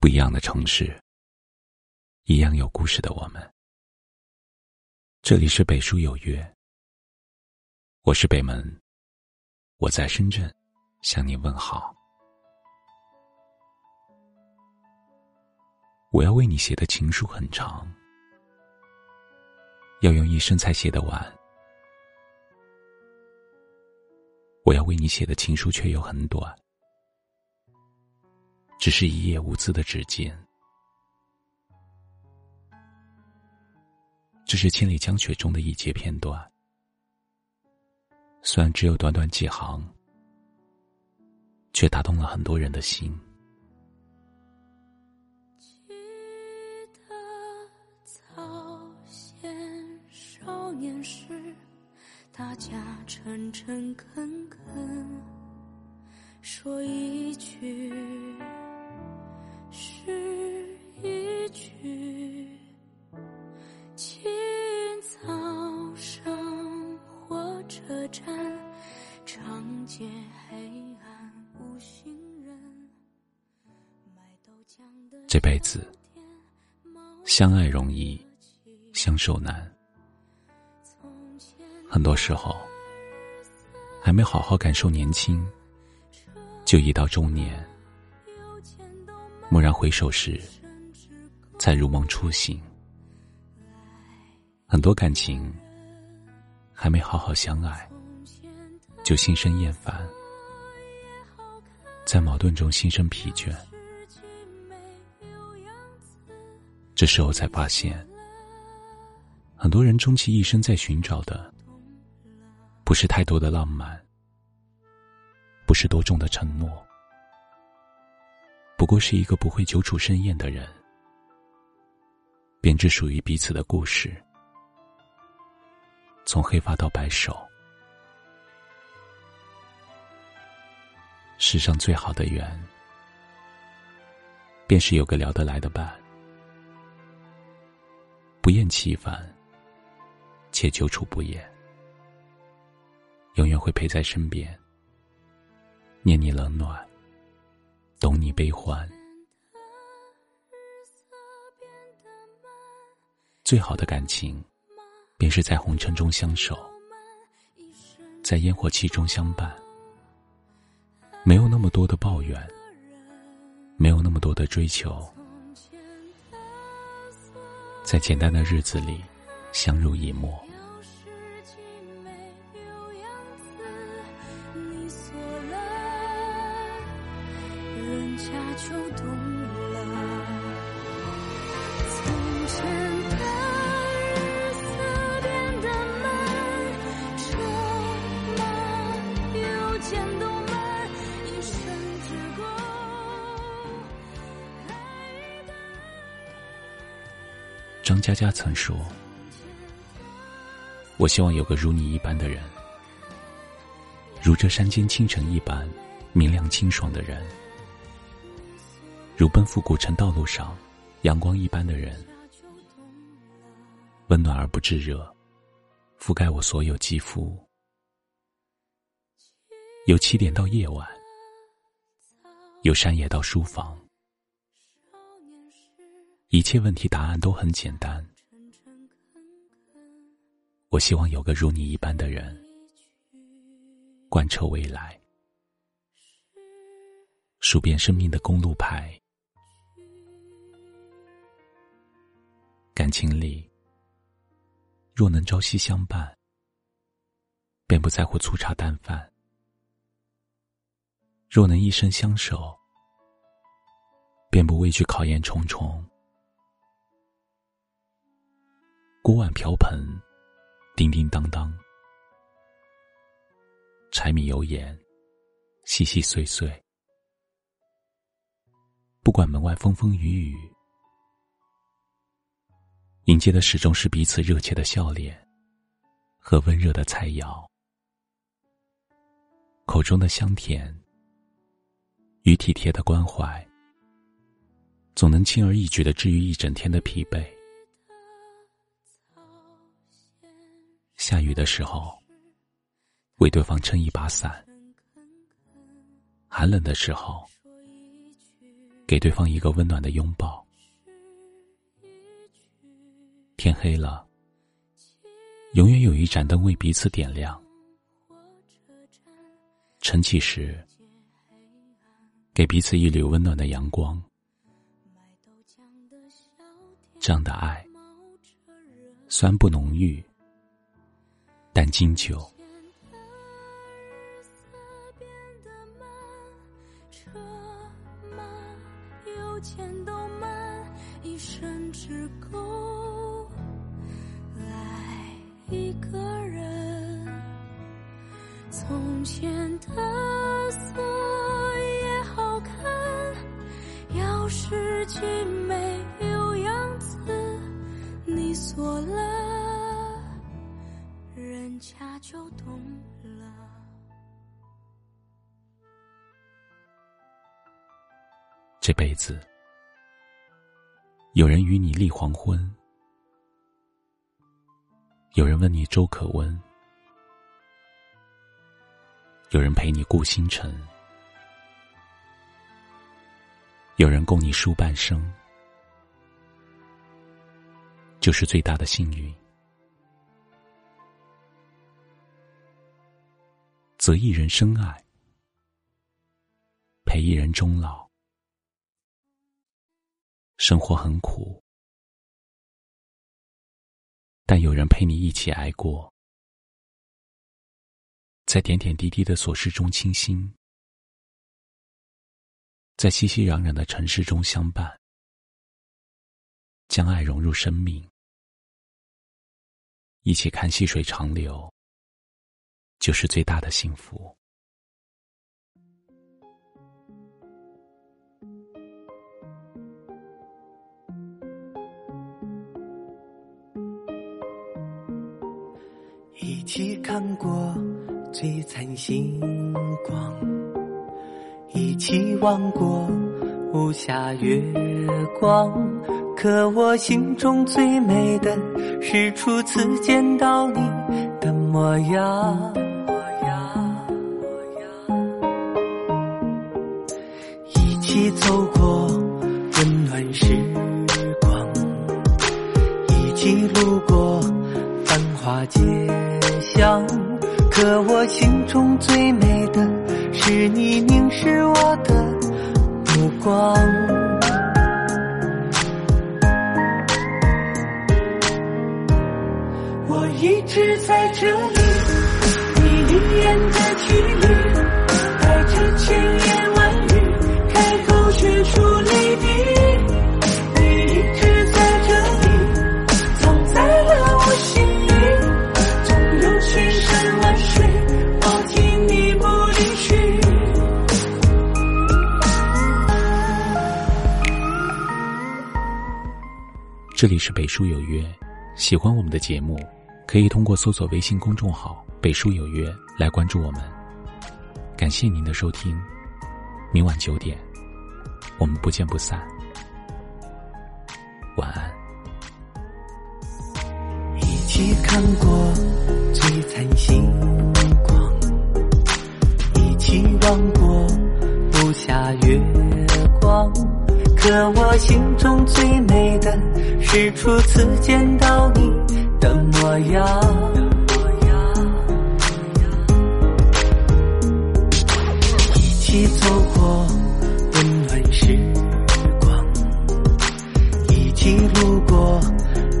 不一样的城市，一样有故事的我们。这里是北书有约，我是北门，我在深圳向你问好。我要为你写的情书很长，要用一生才写得完。我要为你写的情书却又很短。只是一页无字的纸笺，这是《千里江雪》中的一节片段。虽然只有短短几行，却打动了很多人的心。记得早先少年时，大家诚诚恳恳说一句。这辈子，相爱容易，相守难。很多时候，还没好好感受年轻，就已到中年。蓦然回首时，才如梦初醒。很多感情还没好好相爱，就心生厌烦，在矛盾中心生疲倦。这时候才发现，很多人终其一生在寻找的，不是太多的浪漫，不是多重的承诺。不过是一个不会久处深厌的人，编织属于彼此的故事，从黑发到白首。世上最好的缘，便是有个聊得来的伴，不厌其烦，且久处不厌，永远会陪在身边，念你冷暖。懂你悲欢，最好的感情，便是在红尘中相守，在烟火气中相伴。没有那么多的抱怨，没有那么多的追求，在简单的日子里相濡以沫。张嘉佳曾说：“我希望有个如你一般的人，如这山间清晨一般明亮清爽的人。”如奔赴古城道路上阳光一般的人，温暖而不炙热，覆盖我所有肌肤。由起点到夜晚，由山野到书房，一切问题答案都很简单。我希望有个如你一般的人，贯彻未来，数遍生命的公路牌。感情里，若能朝夕相伴，便不在乎粗茶淡饭；若能一生相守，便不畏惧考验重重。锅碗瓢盆，叮叮当当；柴米油盐，细细碎碎。不管门外风风雨雨。迎接的始终是彼此热切的笑脸和温热的菜肴，口中的香甜与体贴的关怀，总能轻而易举的治愈一整天的疲惫。下雨的时候，为对方撑一把伞；寒冷的时候，给对方一个温暖的拥抱。天黑了，永远有一盏灯为彼此点亮。晨起时，给彼此一缕温暖的阳光。这样的爱，虽然不浓郁，但经久。钱都慢，一生只够爱一个人。从前的锁也好看，钥匙既没有样子，你锁了，恰就懂了。这辈子。有人与你立黄昏，有人问你粥可温，有人陪你顾星辰，有人供你书半生，就是最大的幸运。择一人深爱，陪一人终老。生活很苦，但有人陪你一起挨过，在点点滴滴的琐事中倾心，在熙熙攘攘的城市中相伴，将爱融入生命，一起看细水长流，就是最大的幸福。一起看过璀璨星光，一起望过无暇月光。可我心中最美的是初次见到你的模样。起走过温暖时光，一起路过繁华街巷。可我心中最美的是你凝视我的目光。我一直在这里，你依然在去，这里是北书有约，喜欢我们的节目，可以通过搜索微信公众号“北书有约”来关注我们。感谢您的收听，明晚九点，我们不见不散。晚安。一起看过璀璨星光，一起望过无暇月光。可我心中最美是初次见到你的模样。一起走过温暖时光，一起路过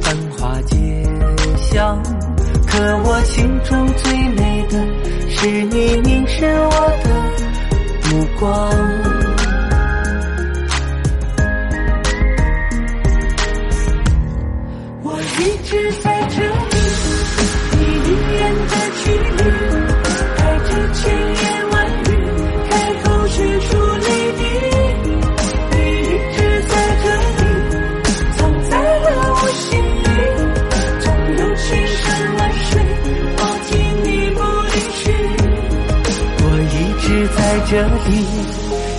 繁华街巷。可我心中最美的是你凝视我的目光。一直在这里，你一眼的距离，带着千言万语，开口却出泪滴。你一直在这里，藏在了我心里，总有千山万水抱紧你不离去。我一直在这里，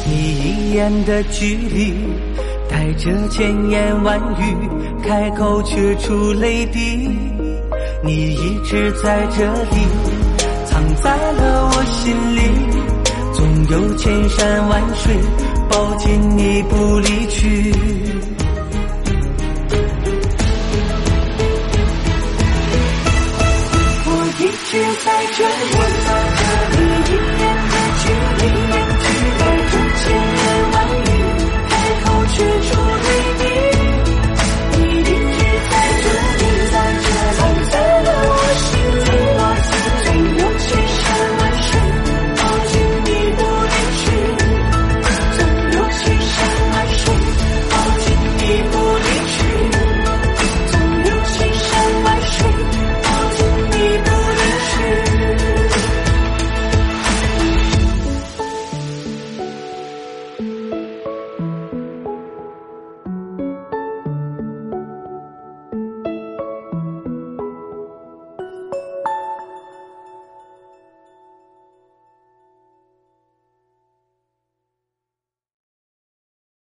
你一眼的距离，带着千言万语。开口却出泪滴，你一直在这里，藏在了我心里，总有千山万水抱紧你不离去。